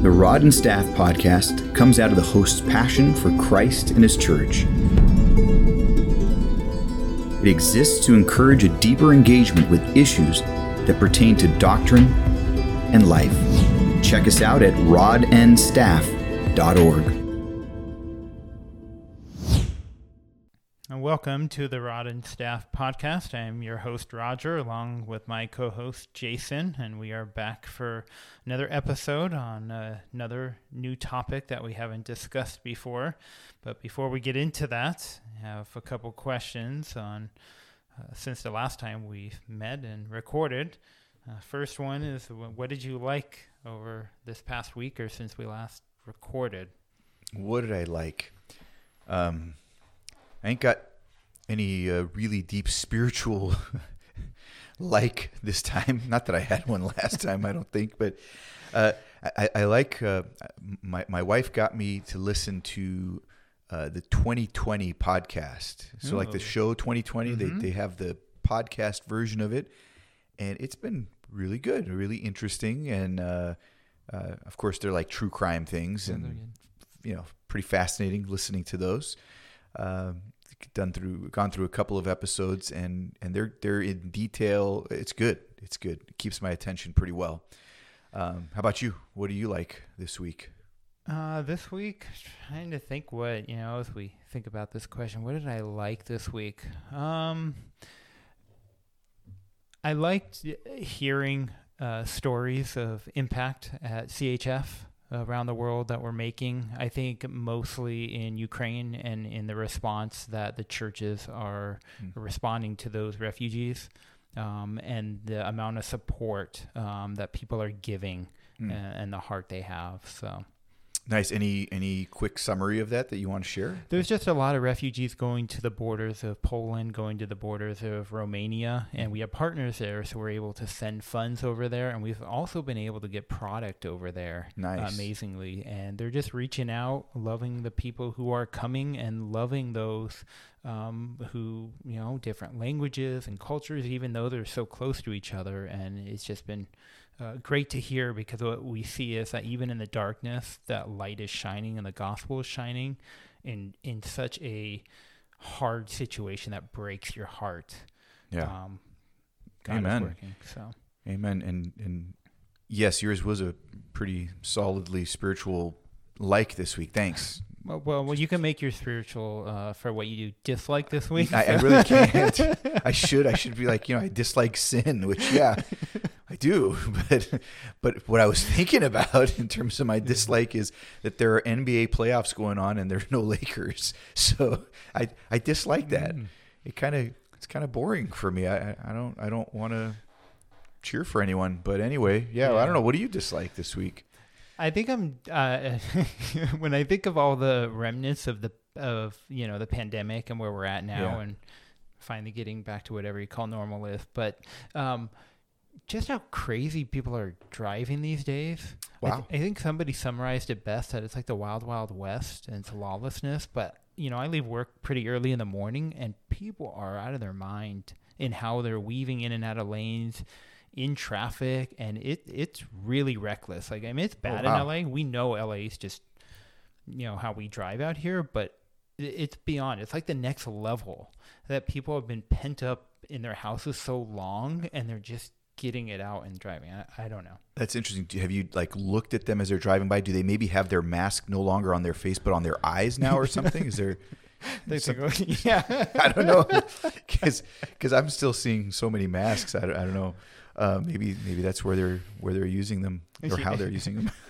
The Rod and Staff podcast comes out of the host's passion for Christ and his church. It exists to encourage a deeper engagement with issues that pertain to doctrine and life. Check us out at rodandstaff.org. Welcome to the Rod and Staff podcast. I am your host, Roger, along with my co host, Jason, and we are back for another episode on uh, another new topic that we haven't discussed before. But before we get into that, I have a couple questions on uh, since the last time we met and recorded. Uh, first one is what did you like over this past week or since we last recorded? What did I like? Um, I ain't got any uh, really deep spiritual like this time. Not that I had one last time, I don't think, but uh, I, I, like uh, my my wife got me to listen to uh, the 2020 podcast. So Ooh. like the show 2020, mm-hmm. they they have the podcast version of it, and it's been really good, really interesting, and uh, uh, of course they're like true crime things, and you know pretty fascinating listening to those. Um, done through gone through a couple of episodes and and they're they're in detail. It's good. It's good. It keeps my attention pretty well. Um, how about you? What do you like this week? Uh, this week trying to think what you know as we think about this question what did i like this week? Um i liked hearing uh, stories of impact at chf around the world that we're making. I think mostly in Ukraine and in the response that the churches are mm. responding to those refugees um, and the amount of support um, that people are giving mm. and, and, the heart they have. So. Nice. Any any quick summary of that that you want to share? There's just a lot of refugees going to the borders of Poland, going to the borders of Romania, and we have partners there, so we're able to send funds over there, and we've also been able to get product over there. Nice. Amazingly, and they're just reaching out, loving the people who are coming, and loving those um, who you know different languages and cultures, even though they're so close to each other, and it's just been uh, great to hear because what we see is that even in the darkness, that light is shining and the gospel is shining in in such a hard situation that breaks your heart. Yeah. Um, Amen. Working, so. Amen. And and yes, yours was a pretty solidly spiritual like this week. Thanks. Well, well, you can make your spiritual uh, for what you dislike this week. I, I really can't. I should. I should be like, you know, I dislike sin, which yeah, I do. But but what I was thinking about in terms of my dislike is that there are NBA playoffs going on and there are no Lakers. So I I dislike that. Mm. It kind of it's kind of boring for me. I I don't I don't want to cheer for anyone. But anyway, yeah, yeah. I don't know. What do you dislike this week? I think I'm uh, when I think of all the remnants of the of you know the pandemic and where we're at now yeah. and finally getting back to whatever you call normal is, but um, just how crazy people are driving these days. Wow. I, th- I think somebody summarized it best that it's like the wild wild west and it's lawlessness. But you know, I leave work pretty early in the morning and people are out of their mind in how they're weaving in and out of lanes in traffic, and it it's really reckless. Like I mean, it's oh, bad oh, wow. in LA. We know LA is just you know how we drive out here, but it's beyond. It's like the next level that people have been pent up in their houses so long, and they're just getting it out and driving. I, I don't know. That's interesting. Have you like looked at them as they're driving by? Do they maybe have their mask no longer on their face but on their eyes now or something? Is there? Some, yeah, I don't know because because I'm still seeing so many masks. I don't, I don't know. Uh, maybe maybe that's where they're where they're using them or how they're using them.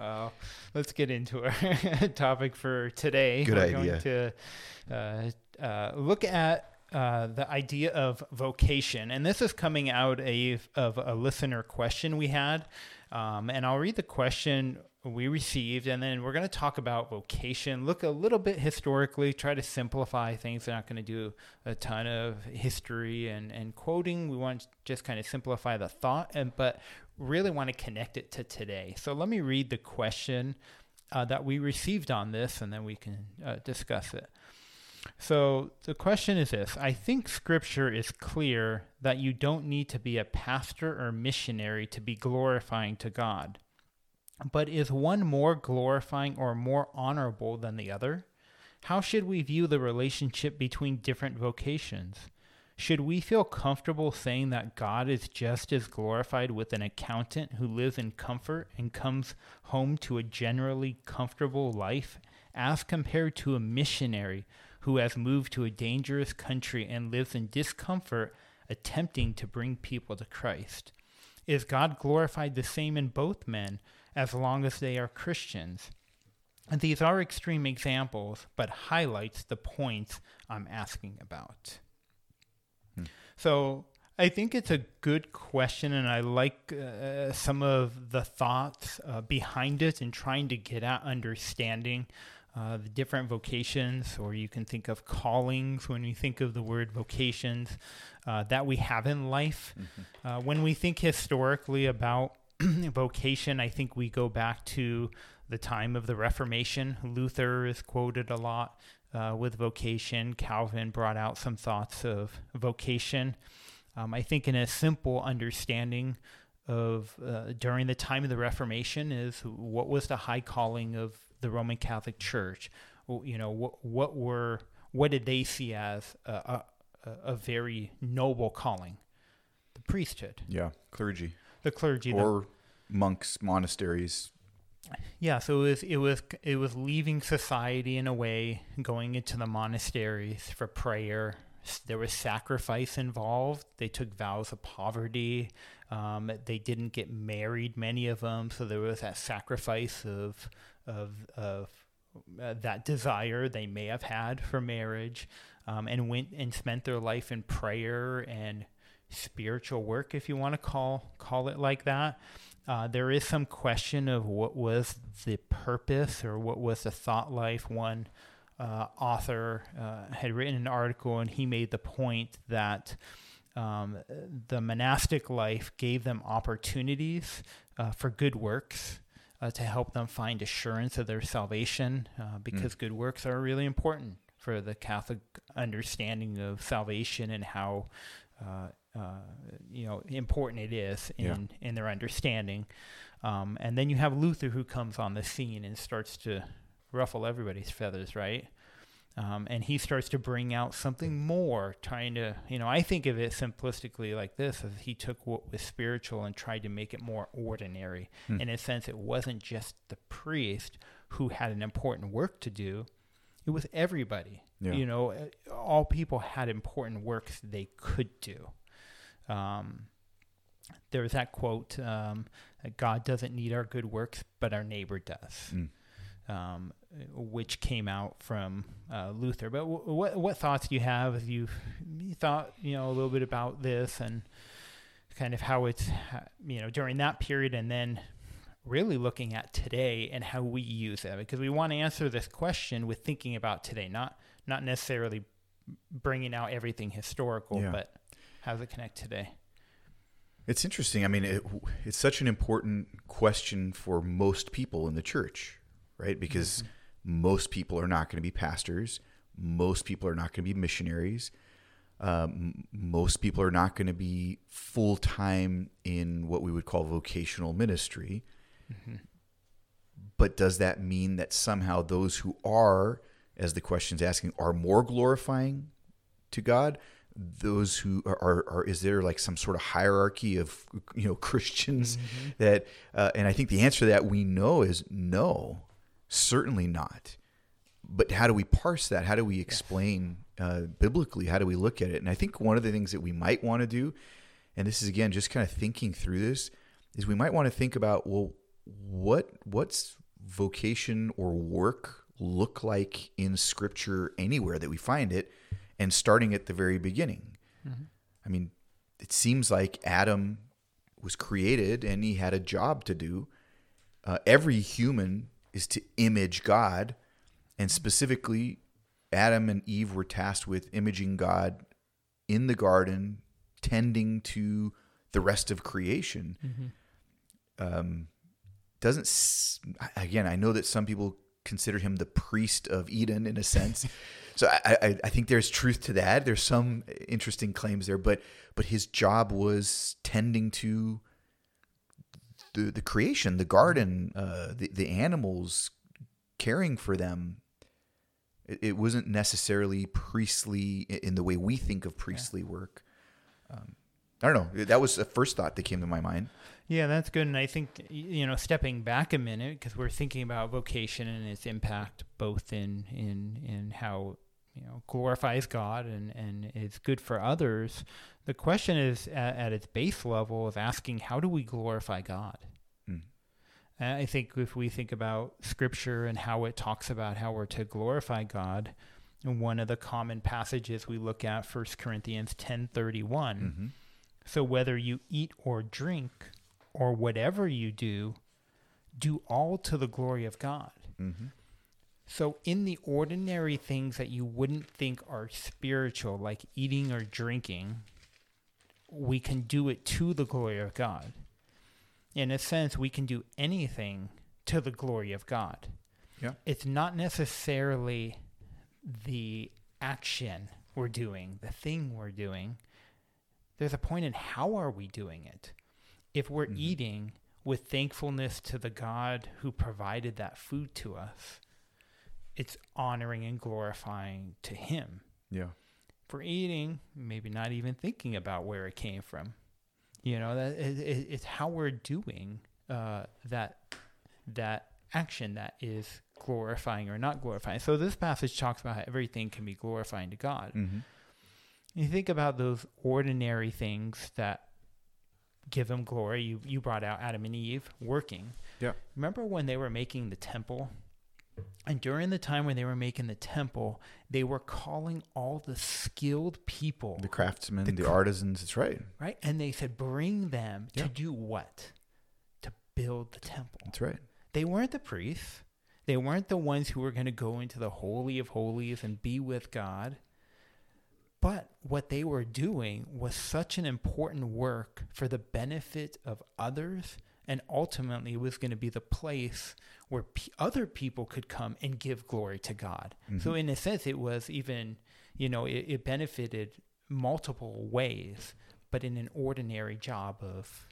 Well, let's get into our topic for today. Good We're idea. Going to uh, uh, look at uh, the idea of vocation, and this is coming out a, of a listener question we had. Um, and I'll read the question we received, and then we're going to talk about vocation, look a little bit historically, try to simplify things. We're not going to do a ton of history and, and quoting. We want to just kind of simplify the thought, and but really want to connect it to today. So let me read the question uh, that we received on this, and then we can uh, discuss it. So the question is this I think scripture is clear that you don't need to be a pastor or missionary to be glorifying to God. But is one more glorifying or more honorable than the other? How should we view the relationship between different vocations? Should we feel comfortable saying that God is just as glorified with an accountant who lives in comfort and comes home to a generally comfortable life as compared to a missionary who has moved to a dangerous country and lives in discomfort attempting to bring people to Christ? Is God glorified the same in both men as long as they are Christians? And these are extreme examples, but highlights the points I'm asking about. So I think it's a good question, and I like uh, some of the thoughts uh, behind it and trying to get at understanding uh, the different vocations, or you can think of callings when we think of the word vocations uh, that we have in life. Mm-hmm. Uh, when we think historically about vocation, I think we go back to the time of the Reformation. Luther is quoted a lot uh, with vocation. Calvin brought out some thoughts of vocation. Um, I think, in a simple understanding of uh, during the time of the Reformation, is what was the high calling of the Roman Catholic Church? You know, what what were what did they see as a, a, a very noble calling? The priesthood. Yeah, clergy. The clergy. Or monks, monasteries, yeah, so it was it was it was leaving society in a way, going into the monasteries for prayer. There was sacrifice involved. They took vows of poverty. Um, they didn't get married, many of them, so there was that sacrifice of of of uh, that desire they may have had for marriage, um, and went and spent their life in prayer and spiritual work, if you want to call call it like that. Uh, there is some question of what was the purpose or what was the thought life. One uh, author uh, had written an article and he made the point that um, the monastic life gave them opportunities uh, for good works. Uh, to help them find assurance of their salvation, uh, because mm. good works are really important for the Catholic understanding of salvation and how uh, uh, you know important it is in yeah. in their understanding. Um, and then you have Luther who comes on the scene and starts to ruffle everybody's feathers, right? Um, and he starts to bring out something more, trying to, you know, I think of it simplistically like this: as he took what was spiritual and tried to make it more ordinary. Hmm. In a sense, it wasn't just the priest who had an important work to do; it was everybody. Yeah. You know, all people had important works they could do. Um, there was that quote um, God doesn't need our good works, but our neighbor does. Mm. Um, which came out from uh, Luther. But w- what what thoughts do you have as you thought you know a little bit about this and kind of how it's you know during that period and then really looking at today and how we use it because we want to answer this question with thinking about today, not not necessarily bringing out everything historical, yeah. but how does it connect today? It's interesting. I mean, it, it's such an important question for most people in the church, right? Because mm-hmm. most people are not going to be pastors. Most people are not going to be missionaries. Um, most people are not going to be full time in what we would call vocational ministry. Mm-hmm. But does that mean that somehow those who are, as the question's asking, are more glorifying to God? Those who are, are, are, is there like some sort of hierarchy of you know Christians mm-hmm. that uh, and I think the answer to that we know is no certainly not. But how do we parse that? How do we explain uh, biblically? How do we look at it? And I think one of the things that we might want to do and this is again just kind of thinking through this is we might want to think about well what what's vocation or work look like in scripture anywhere that we find it and starting at the very beginning. Mm-hmm. I mean, it seems like Adam was created and he had a job to do. Uh, every human is to image God, and specifically, Adam and Eve were tasked with imaging God in the garden, tending to the rest of creation. Mm-hmm. Um, doesn't again? I know that some people consider him the priest of Eden in a sense. So I, I, I, think there's truth to that. There's some interesting claims there, but but his job was tending to the, the creation, the garden, uh, the the animals, caring for them. It, it wasn't necessarily priestly in the way we think of priestly work. Um, I don't know. That was the first thought that came to my mind. Yeah, that's good. And I think, you know, stepping back a minute, because we're thinking about vocation and its impact both in, in, in how, you know, glorifies God and, and is good for others. The question is, at, at its base level, of asking, how do we glorify God? Mm. I think if we think about scripture and how it talks about how we're to glorify God, one of the common passages we look at, 1 Corinthians 10.31, Mm-hmm. so whether you eat or drink or whatever you do, do all to the glory of God. Mm-hmm. So in the ordinary things that you wouldn't think are spiritual, like eating or drinking, we can do it to the glory of God. In a sense, we can do anything to the glory of God. Yeah. It's not necessarily the action we're doing, the thing we're doing. There's a point in how are we doing it? If we're Mhm. eating with thankfulness to the God who provided that food to us, it's honoring and glorifying to Him. Yeah. For eating, maybe not even thinking about where it came from. You know, that it, it, it's how we're doing uh, that that action that is glorifying or not glorifying. So this passage talks about how everything can be glorifying to God. Mm-hmm. You think about those ordinary things that give him glory. You you brought out Adam and Eve working. Yeah. Remember when they were making the temple? And during the time when they were making the temple, they were calling all the skilled people, The craftsmen, The the, artisans. That's right. right? And they said, bring them Yeah. to do what? To build the temple. That's right. They weren't the priests. They weren't the ones who were going to go into the Holy of Holies and be with God. But what they were doing was such an important work for the benefit of others. And ultimately, it was going to be the place where p- other people could come and give glory to God. So, Mhm. in a sense, it was even, you know, it, it benefited multiple ways, but in an ordinary job of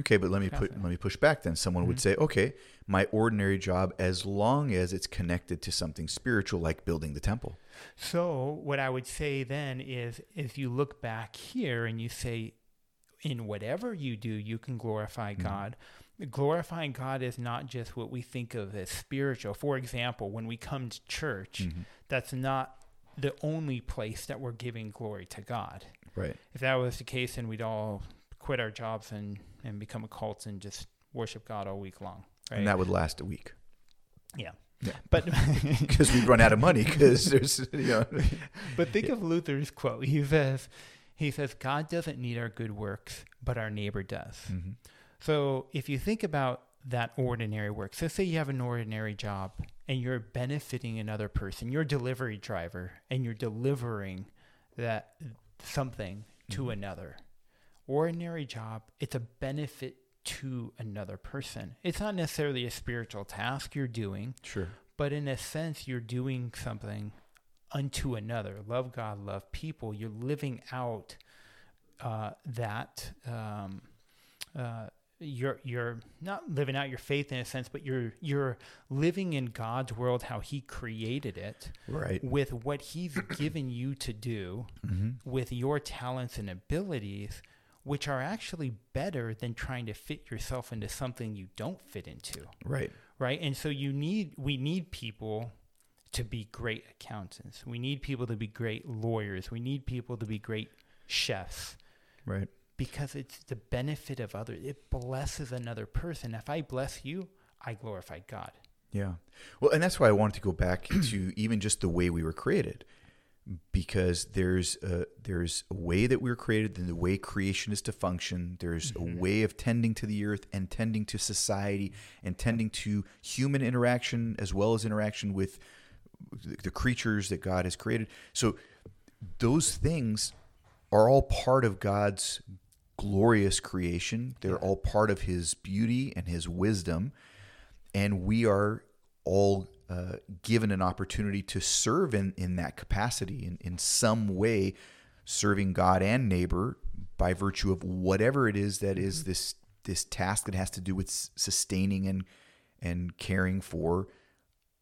Okay, but let me put let me push back. Then someone would Mhm. say, okay, my ordinary job, as long as it's connected to something spiritual, like building the temple. So what I would say then is if you look back here and you say in whatever you do you can glorify Mhm. God. Glorifying God is not just what we think of as spiritual. For example, when we come to church, Mhm. that's not the only place that we're giving glory to God. Right. If that was the case then we'd all quit our jobs and and become a cult and just worship God all week long, right? And that would last a week yeah. Yeah. But because we'd run out of money because there's you know But think of Luther's quote. He says, he says, God doesn't need our good works, but our neighbor does. Mhm. So if you think about that ordinary work, so say you have an ordinary job and you're benefiting another person, you're a delivery driver and you're delivering that something to Mhm. another. Ordinary job, it's a benefit to another person. It's not necessarily a spiritual task you're doing, sure. but in a sense you're doing something unto another love god love people you're living out uh, that um, uh, you're you're not living out your faith in a sense but you're you're living in god's world how he created it Right. with what he's given you to do hmm with your talents and abilities which are actually better than trying to fit yourself into something you don't fit into. Right. right? And so you need we need people to be great accountants. We need people to be great lawyers. We need people to be great chefs. Right. because it's the benefit of others it blesses another person. If i bless you i glorify god. Yeah. Well, and that's why I wanted to go back to even just the way we were created, because there's a, there's a way that we were created, and the way creation is to function. There's Mhm. a way of tending to the earth and tending to society and tending to human interaction as well as interaction with the the creatures that God has created. So those things are all part of God's glorious creation. They're Yeah. all part of His beauty and His wisdom and we are all uh, given an opportunity to serve in, in that capacity in, in some way serving god and neighbor by virtue of whatever it is that is this this task that has to do with s- sustaining and and caring for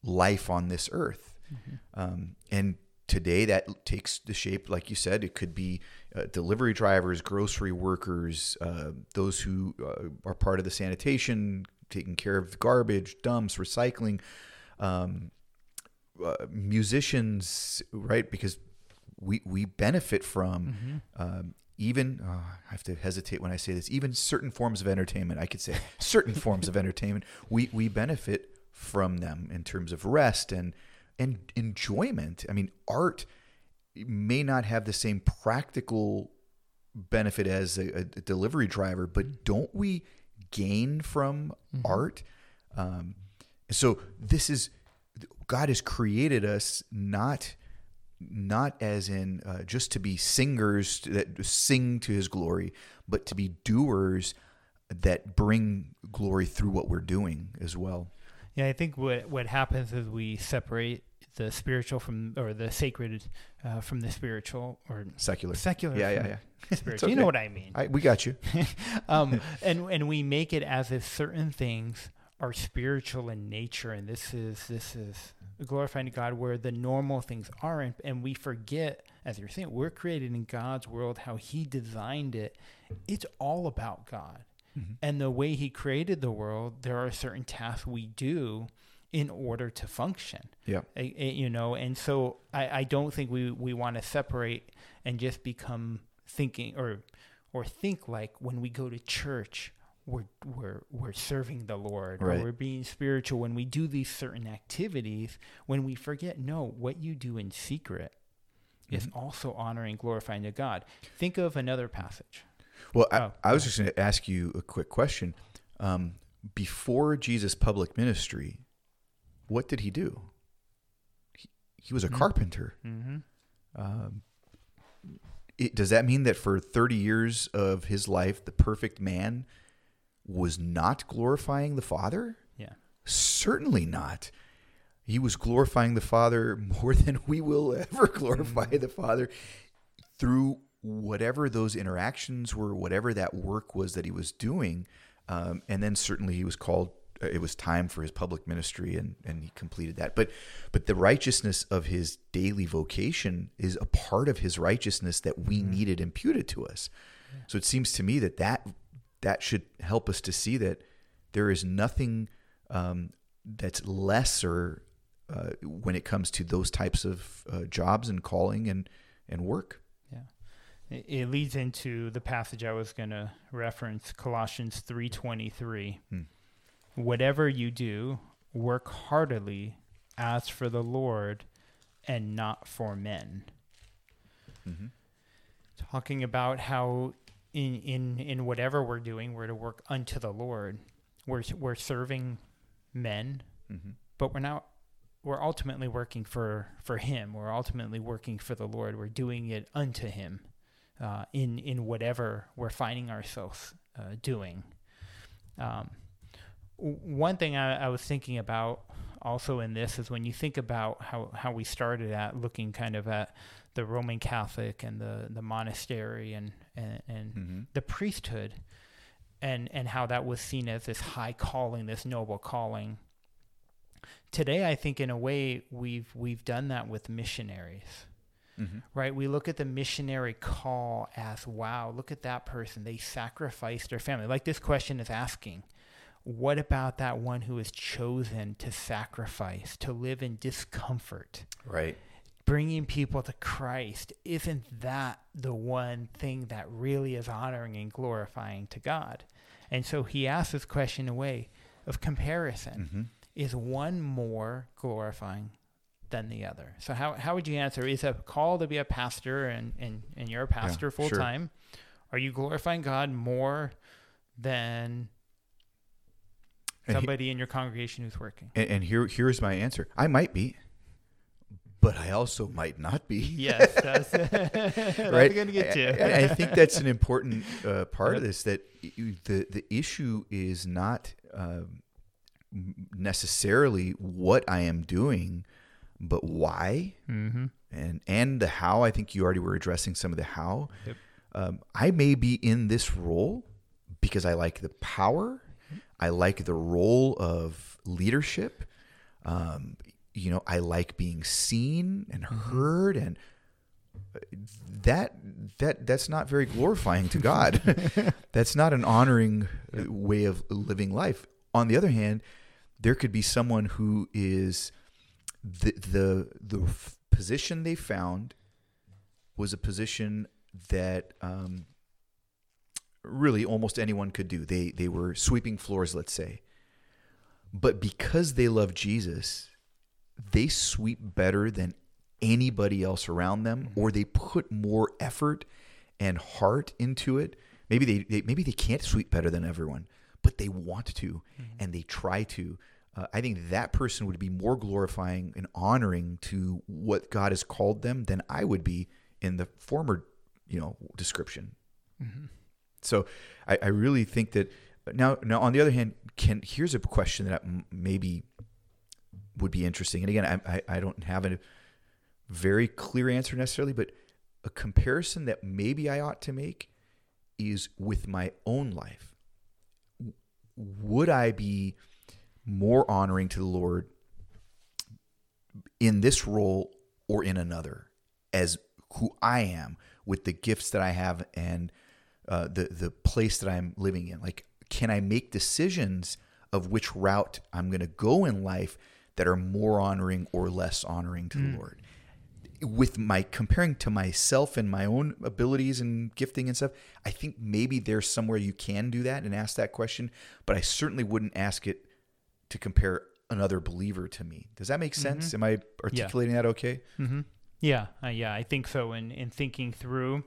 life on this earth. Um, and today that takes the shape, like you said, it could be uh, delivery drivers, grocery workers, uh, those who uh, are part of the sanitation, taking care of garbage, dumps, recycling, um, uh, musicians, right? Because we we benefit from um, even uh, I have to hesitate when I say this. Even certain forms of entertainment, I could say certain forms of entertainment, we we benefit from them in terms of rest and and enjoyment. I mean, art may not have the same practical benefit as a, a delivery driver, but don't we gain from art? Um, so this is God has created us not not as in uh, just to be singers that sing to His glory, but to be doers that bring glory through what we're doing as well. Yeah, I think what what happens is we separate the spiritual from or the sacred uh, from the spiritual or Secular. secular. Yeah, yeah, yeah. Spiritual. You know what I mean. I, we got you. um, and and we make it as if certain things are spiritual in nature, and this is this is glorifying God, where the normal things aren't, and we forget, as you're saying, we're created in God's world, how He designed it. It's all about God, mm-hmm. and the way He created the world. There are certain tasks we do in order to function. Yeah. I- I- you know and so i, I don't think we, we want to separate and just become thinking or or think like when we go to church we're we're we're serving the lord Right. or we're being spiritual when we do these certain activities when we forget no what you do in secret is also honoring glorifying to god think of another passage Well, I, Oh, I was just going to ask you a quick question. Um, before Jesus' public ministry, what did he do? He, he was a carpenter. mm-hmm. Um, it, does that mean that for 30 years of his life, the perfect man was not glorifying the Father? yeah Certainly not. He was glorifying the Father more than we will ever glorify the Father through whatever those interactions were, whatever that work was that he was doing. Um, and then certainly he was called. It was time for his public ministry, and and he completed that. But but the righteousness of his daily vocation is a part of his righteousness that we needed imputed to us. So it seems to me that that that should help us to see that there is nothing um, that's lesser uh, when it comes to those types of uh, jobs and calling and and work. Yeah. It, it leads into the passage I was going to reference, Colossians 3:23. Hmm. Whatever you do, work heartily as for the Lord and not for men. Mhm. Talking about how in in in whatever we're doing, we're to work unto the Lord. We're we're serving men, Mm-hmm. but we're not we're ultimately working for for him we're ultimately working for the lord we're doing it unto him uh, in in whatever we're finding ourselves uh, doing um, one thing I, I was thinking about also in this is when you think about how, how we started at looking kind of at the Roman Catholic and the, the monastery and, and, and Mm-hmm. the priesthood and and how that was seen as this high calling, this noble calling. Today, I think in a way we've we've done that with missionaries, Mm-hmm. right? We look at the missionary call as wow, look at that person. They sacrificed their family. Like this question is asking, what about that one who is chosen to sacrifice, to live in discomfort? Right. Bringing people to Christ, isn't that the one thing that really is honoring and glorifying to God? And so he asks this question a way of comparison. Mm-hmm. Is one more glorifying than the other? So how, how would you answer? Is a call to be a pastor and, and, and you're a pastor sure. full time? Are you glorifying God more than And, he- somebody in your congregation who's working? and, and here here's my answer. I might be, but I also might not be. Yes, that's, that's right? going to get you. And I think that's an important uh, part of this. That the the issue is not um, necessarily what I am doing, but why mm-hmm. and and the how. I think you already were addressing some of the how. Yep. Um, I may be in this role because I like the power. I like the role of leadership. Um, you know, I like being seen and mm-hmm. heard, and uh, that that that's not very glorifying to God. that's not an honoring uh, way of living life. On the other hand, there could be someone who is the the the position they found was a position that um, really almost anyone could do. They they were sweeping floors, let's say, but because they love Jesus, they sweep better than anybody else around them, mm-hmm. or they put more effort and heart into it. Maybe they, they maybe they can't sweep better than everyone, but they want to mm-hmm. and they try to. Uh, I think that person would be more glorifying and honoring to what God has called them than I would be in the former, you know, description. Mm-hmm. So I, I really think that now, now on the other hand, can here's a question that maybe would be interesting. And again, I, I, I don't have a very clear answer necessarily, but a comparison that maybe I ought to make is with my own life. Would I be more honoring to the Lord in this role or in another as who I am with the gifts that I have and uh, the the place that I'm living in. Like, can I make decisions of which route I'm going to go in life that are more honoring or less honoring to the Lord? With my comparing to myself and my own abilities and gifting and stuff, I think maybe there's somewhere you can do that and ask that question, but I certainly wouldn't ask it to compare another believer to me. Does that make sense? Am I articulating that okay? Mm-hmm. Yeah, uh, yeah, I think so. In in thinking through,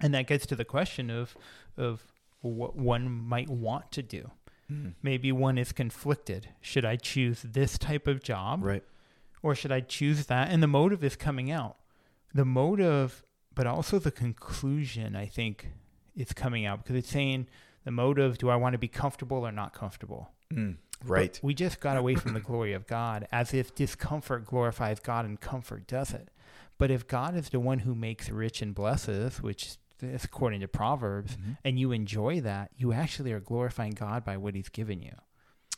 and that gets to the question of of what one might want to do. Hmm. Maybe one is conflicted. Should I choose this type of job, Right. or should I choose that? And the motive is coming out. The motive, but also the conclusion. I think is coming out because it's saying the motive. Do I want to be comfortable or not comfortable? Mm, But right. we just got away from the glory of God as if discomfort glorifies God and comfort doesn't. But if God is the one who makes rich and blesses, which is according to Proverbs, Mhm. and you enjoy that, you actually are glorifying God by what he's given you.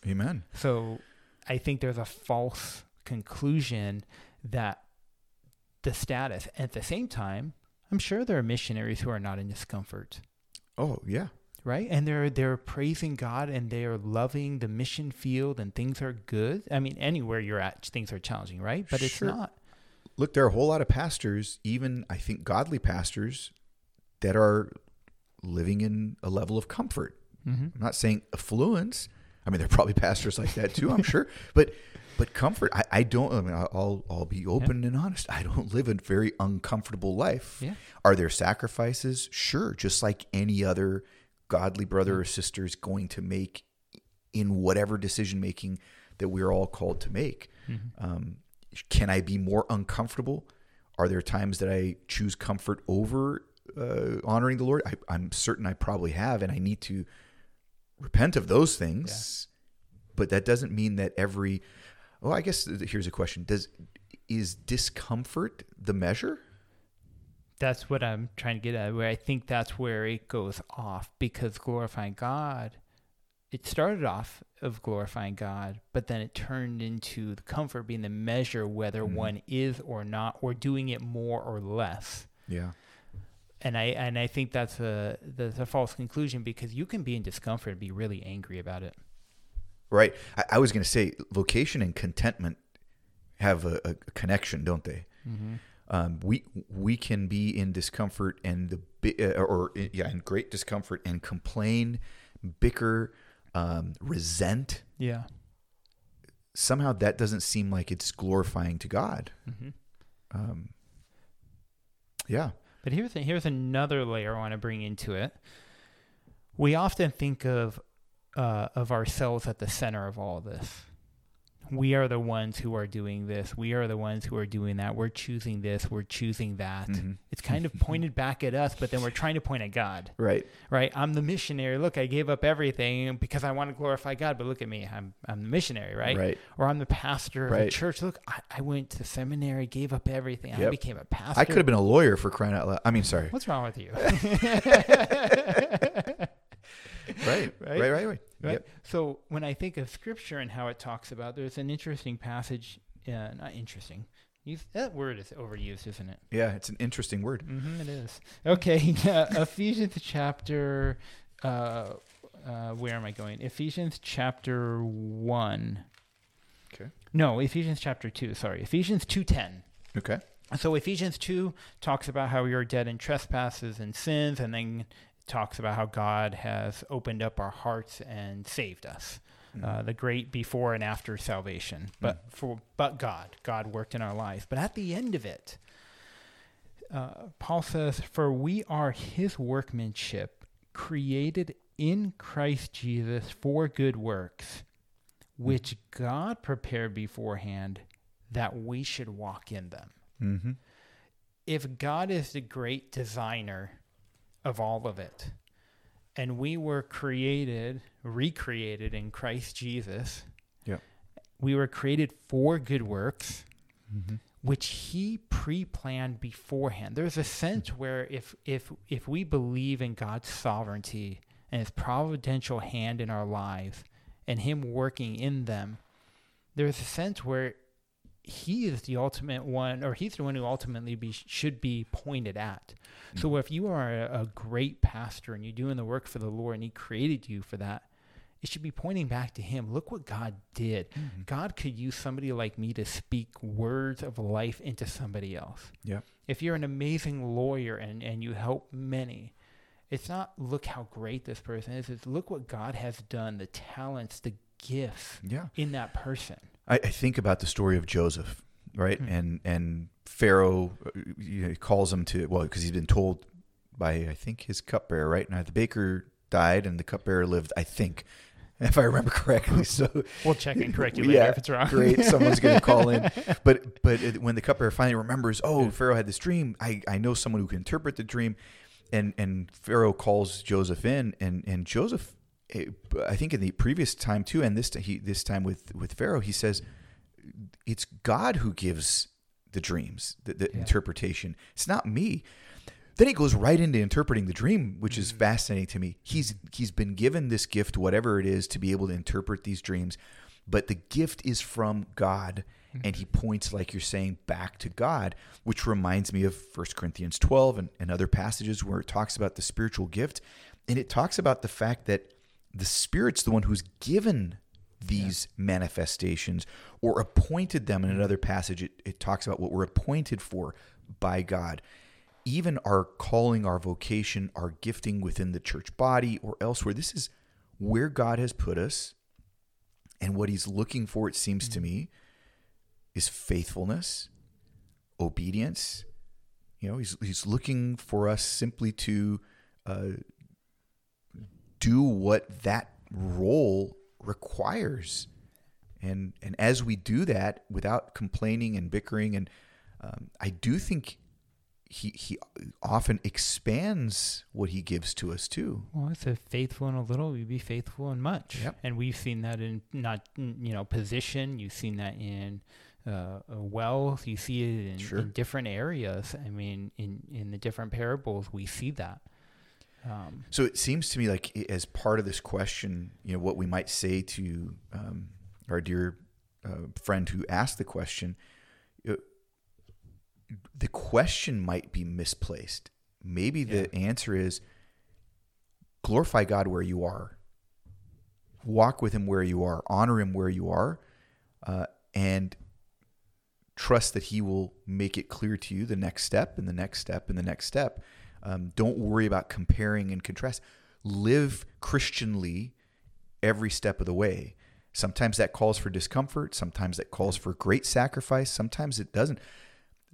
Amen. So I think there's a false conclusion that the status, at the same time, I'm sure there are missionaries who are not in discomfort Oh, yeah. right and they're they're praising god and they're loving the mission field and things are good i mean anywhere you're at things are challenging right but it's not Look, there are a whole lot of pastors, even I think godly pastors, that are living in a level of comfort. mm-hmm. I'm not saying affluence. I mean, there are probably pastors like that too, I'm sure. But but comfort, I, I don't. I mean, I'll I'll be open and honest. I don't live a very uncomfortable life. Yeah. Are there sacrifices? Sure, just like any other godly brother or sister is going to make in whatever decision making that we're all called to make. Mm-hmm. Um, can I be more uncomfortable? Are there times that I choose comfort over uh, honoring the Lord? I, I'm certain I probably have, and I need to repent of those things. But that doesn't mean that every. Well, I guess here's a question: Does is discomfort the measure? that's what i'm trying to get at where i think that's where it goes off because glorifying god it started off of glorifying god but then it turned into the comfort being the measure whether Mhm. one is or not or doing it more or less Yeah. And I and I think that's a that's a false conclusion because you can be in discomfort and be really angry about it. Right. I, I was going to say vocation and contentment have a, a connection, don't they? Mm-hmm. um, we we can be in discomfort and the uh, or uh, yeah in great discomfort and complain bicker um, resent Yeah. somehow that doesn't seem like it's glorifying to god Mm-hmm. um, yeah But here's a, here's another layer I want to bring into it. We often think of uh, of ourselves at the center of all this. We are the ones who are doing this. We are the ones who are doing that. We're choosing this. We're choosing that. Mhm. It's kind of pointed back at us, but then we're trying to point at God. right right? I'm the missionary. Look, I gave up everything because I want to glorify God. But look at me, I'm I'm the missionary, right? right Or I'm the pastor of Right. church. Look, I, I went to seminary, gave up everything. I became a pastor. i could have been a lawyer for crying out loud i mean sorry What's wrong with you? Right. Right? Right. Right. Right. Right. Yep. So when I think of scripture and how it talks about, there's an interesting passage. Uh, not interesting. Use, that word is overused, isn't it? Yeah. It's an interesting word. Mm-hmm, it is. Okay, uh, Ephesians chapter. Uh, uh, where am I going? Ephesians chapter one. Okay. No, Ephesians chapter two. Sorry, Ephesians two ten. Okay. So Ephesians 2 talks about how we are dead in trespasses and sins, and then talks about how God has opened up our hearts and saved us. Uh, the great before and after salvation, but for but God, God worked in our lives. But at the end of it, uh, Paul says, "For we are His workmanship, created in Christ Jesus for good works, which God prepared beforehand that we should walk in them." Mm-hmm. if God is the great designer of all of it, and we were created, recreated in Christ Jesus, Yep. we were created for good works, Mm-hmm. which He pre-planned beforehand. There's a sense where if if if we believe in God's sovereignty and His providential hand in our lives, and Him working in them, there's a sense where he is the ultimate one, or he's the one who ultimately be, should be pointed at. So mm. if you are a, a great pastor and you're doing the work for the Lord and he created you for that, it should be pointing back to him. Look what God did. Mm-hmm. God could use somebody like me to speak words of life into somebody else. Yeah. If you're an amazing lawyer and, and you help many, it's not look how great this person is, it's look what God has done, the talents, the gifts Yeah. in that person. I, I think about the story of Joseph, right? Hmm. And and Pharaoh uh, you know, calls him to well because he's been told by I think his cupbearer, right? Now the baker died and the cupbearer lived. I think, if I remember correctly. So We'll check and correct you later if it's wrong. great, someone's going to call in. But but it, when the cupbearer finally remembers, oh, Pharaoh had this dream. I, I know someone who can interpret the dream, and and Pharaoh calls Joseph in, and and Joseph, eh, I think in the previous time too, and this he this time with with Pharaoh, he says, it's God who gives the dreams, the, the Yeah. interpretation. It's not me. Then he goes right into interpreting the dream, which is fascinating to me. He's he's been given this gift, whatever it is, to be able to interpret these dreams, but the gift is from God, and he points, like you're saying, back to God, which reminds me of 1 Corinthians 12 and, and other passages where it talks about the spiritual gift, and it talks about the fact that the Spirit's the one who's given these manifestations or appointed them. In another passage it, it talks about what we're appointed for by god. Even our calling our vocation our gifting within the church body or elsewhere this is where god has put us. And what he's looking for it seems to me is faithfulness obedience. You know he's, he's looking for us simply to uh, do what that role requires and and as we do that without complaining and bickering and um, i do think he he often expands what he gives to us too Well, it's a faithful in a little, you be faithful in much. Yep. And we've seen that in not you know position. You've seen that in uh, uh, wealth. You see it in, Sure. in different areas. I mean, in in the different parables, we see that. Um, so it seems to me like as part of this question you know what we might say to um, our dear uh, friend who asked the question uh, the question might be misplaced. Maybe the answer is glorify God where you are, walk with Him where you are, honor Him where you are, uh, and trust that He will make it clear to you the next step and the next step and the next step. Um, don't worry about comparing and contrast. Live Christianly every step of the way. Sometimes that calls for discomfort. Sometimes that calls for great sacrifice. Sometimes it doesn't.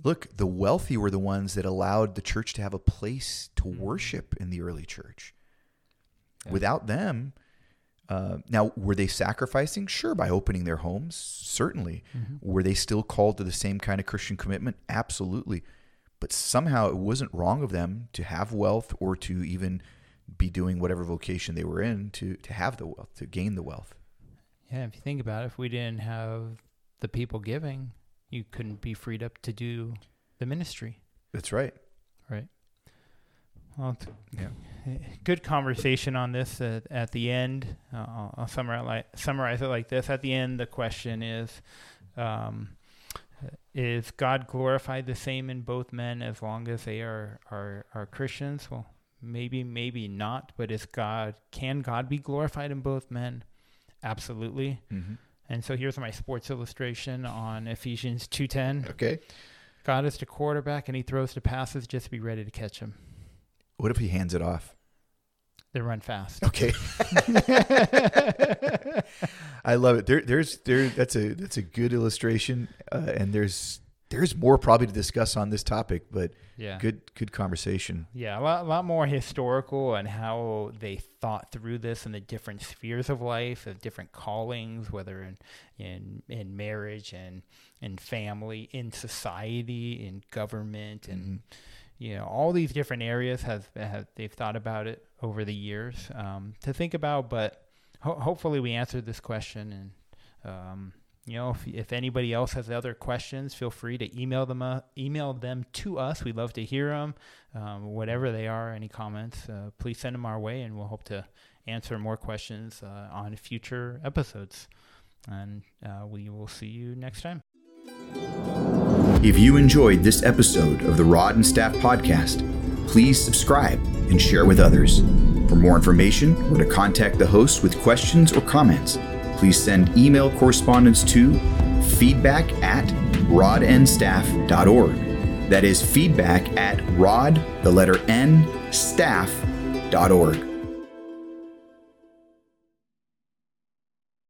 Look, the wealthy were the ones that allowed the church to have a place to worship in the early church. Without them, uh, now were they sacrificing? Sure, by opening their homes, certainly. Were they still called to the same kind of Christian commitment? Absolutely. But somehow it wasn't wrong of them to have wealth or to even be doing whatever vocation they were in to to have the wealth, to gain the wealth. yeah, if you think about it, if we didn't have the people giving, you couldn't be freed up to do the ministry, That's right. right? Well, yeah. Good conversation on this at, at the end. Uh, I'll, I'll summarize, like, summarize it like this. At the end, the question is um, Is God glorified the same in both men as long as they are, are, are Christians? Well, maybe, maybe not. But is God, can God be glorified in both men? Absolutely. Mm-hmm. And so here's my sports illustration on Ephesians 2:10. Okay. God is the quarterback and he throws the passes just be ready to catch him. What if he hands it off? They run fast. Okay. I love it. There, there's there. That's a that's a good illustration, uh, and there's there's more probably to discuss on this topic, but Yeah. good good conversation. Yeah, a lot, a lot more historical and how they thought through this in the different spheres of life, of different callings, whether in in in marriage and in family, in society, in government, and you know all these different areas have, have they've thought about it over the years um, to think about. But ho- hopefully, we answered this question and. Um, you know, if, if anybody else has other questions, feel free to email them uh, email them to us. We'd love to hear them, um, whatever they are. Any comments, uh, please send them our way, and we'll hope to answer more questions uh, on future episodes. And uh, we will see you next time. If you enjoyed this episode of the Rod and Staff Podcast, please subscribe and share with others. For more information or to contact the host with questions or comments, please send email correspondence to feedback at rodnstaff.org. That is feedback at rod, the letter N, staff.org.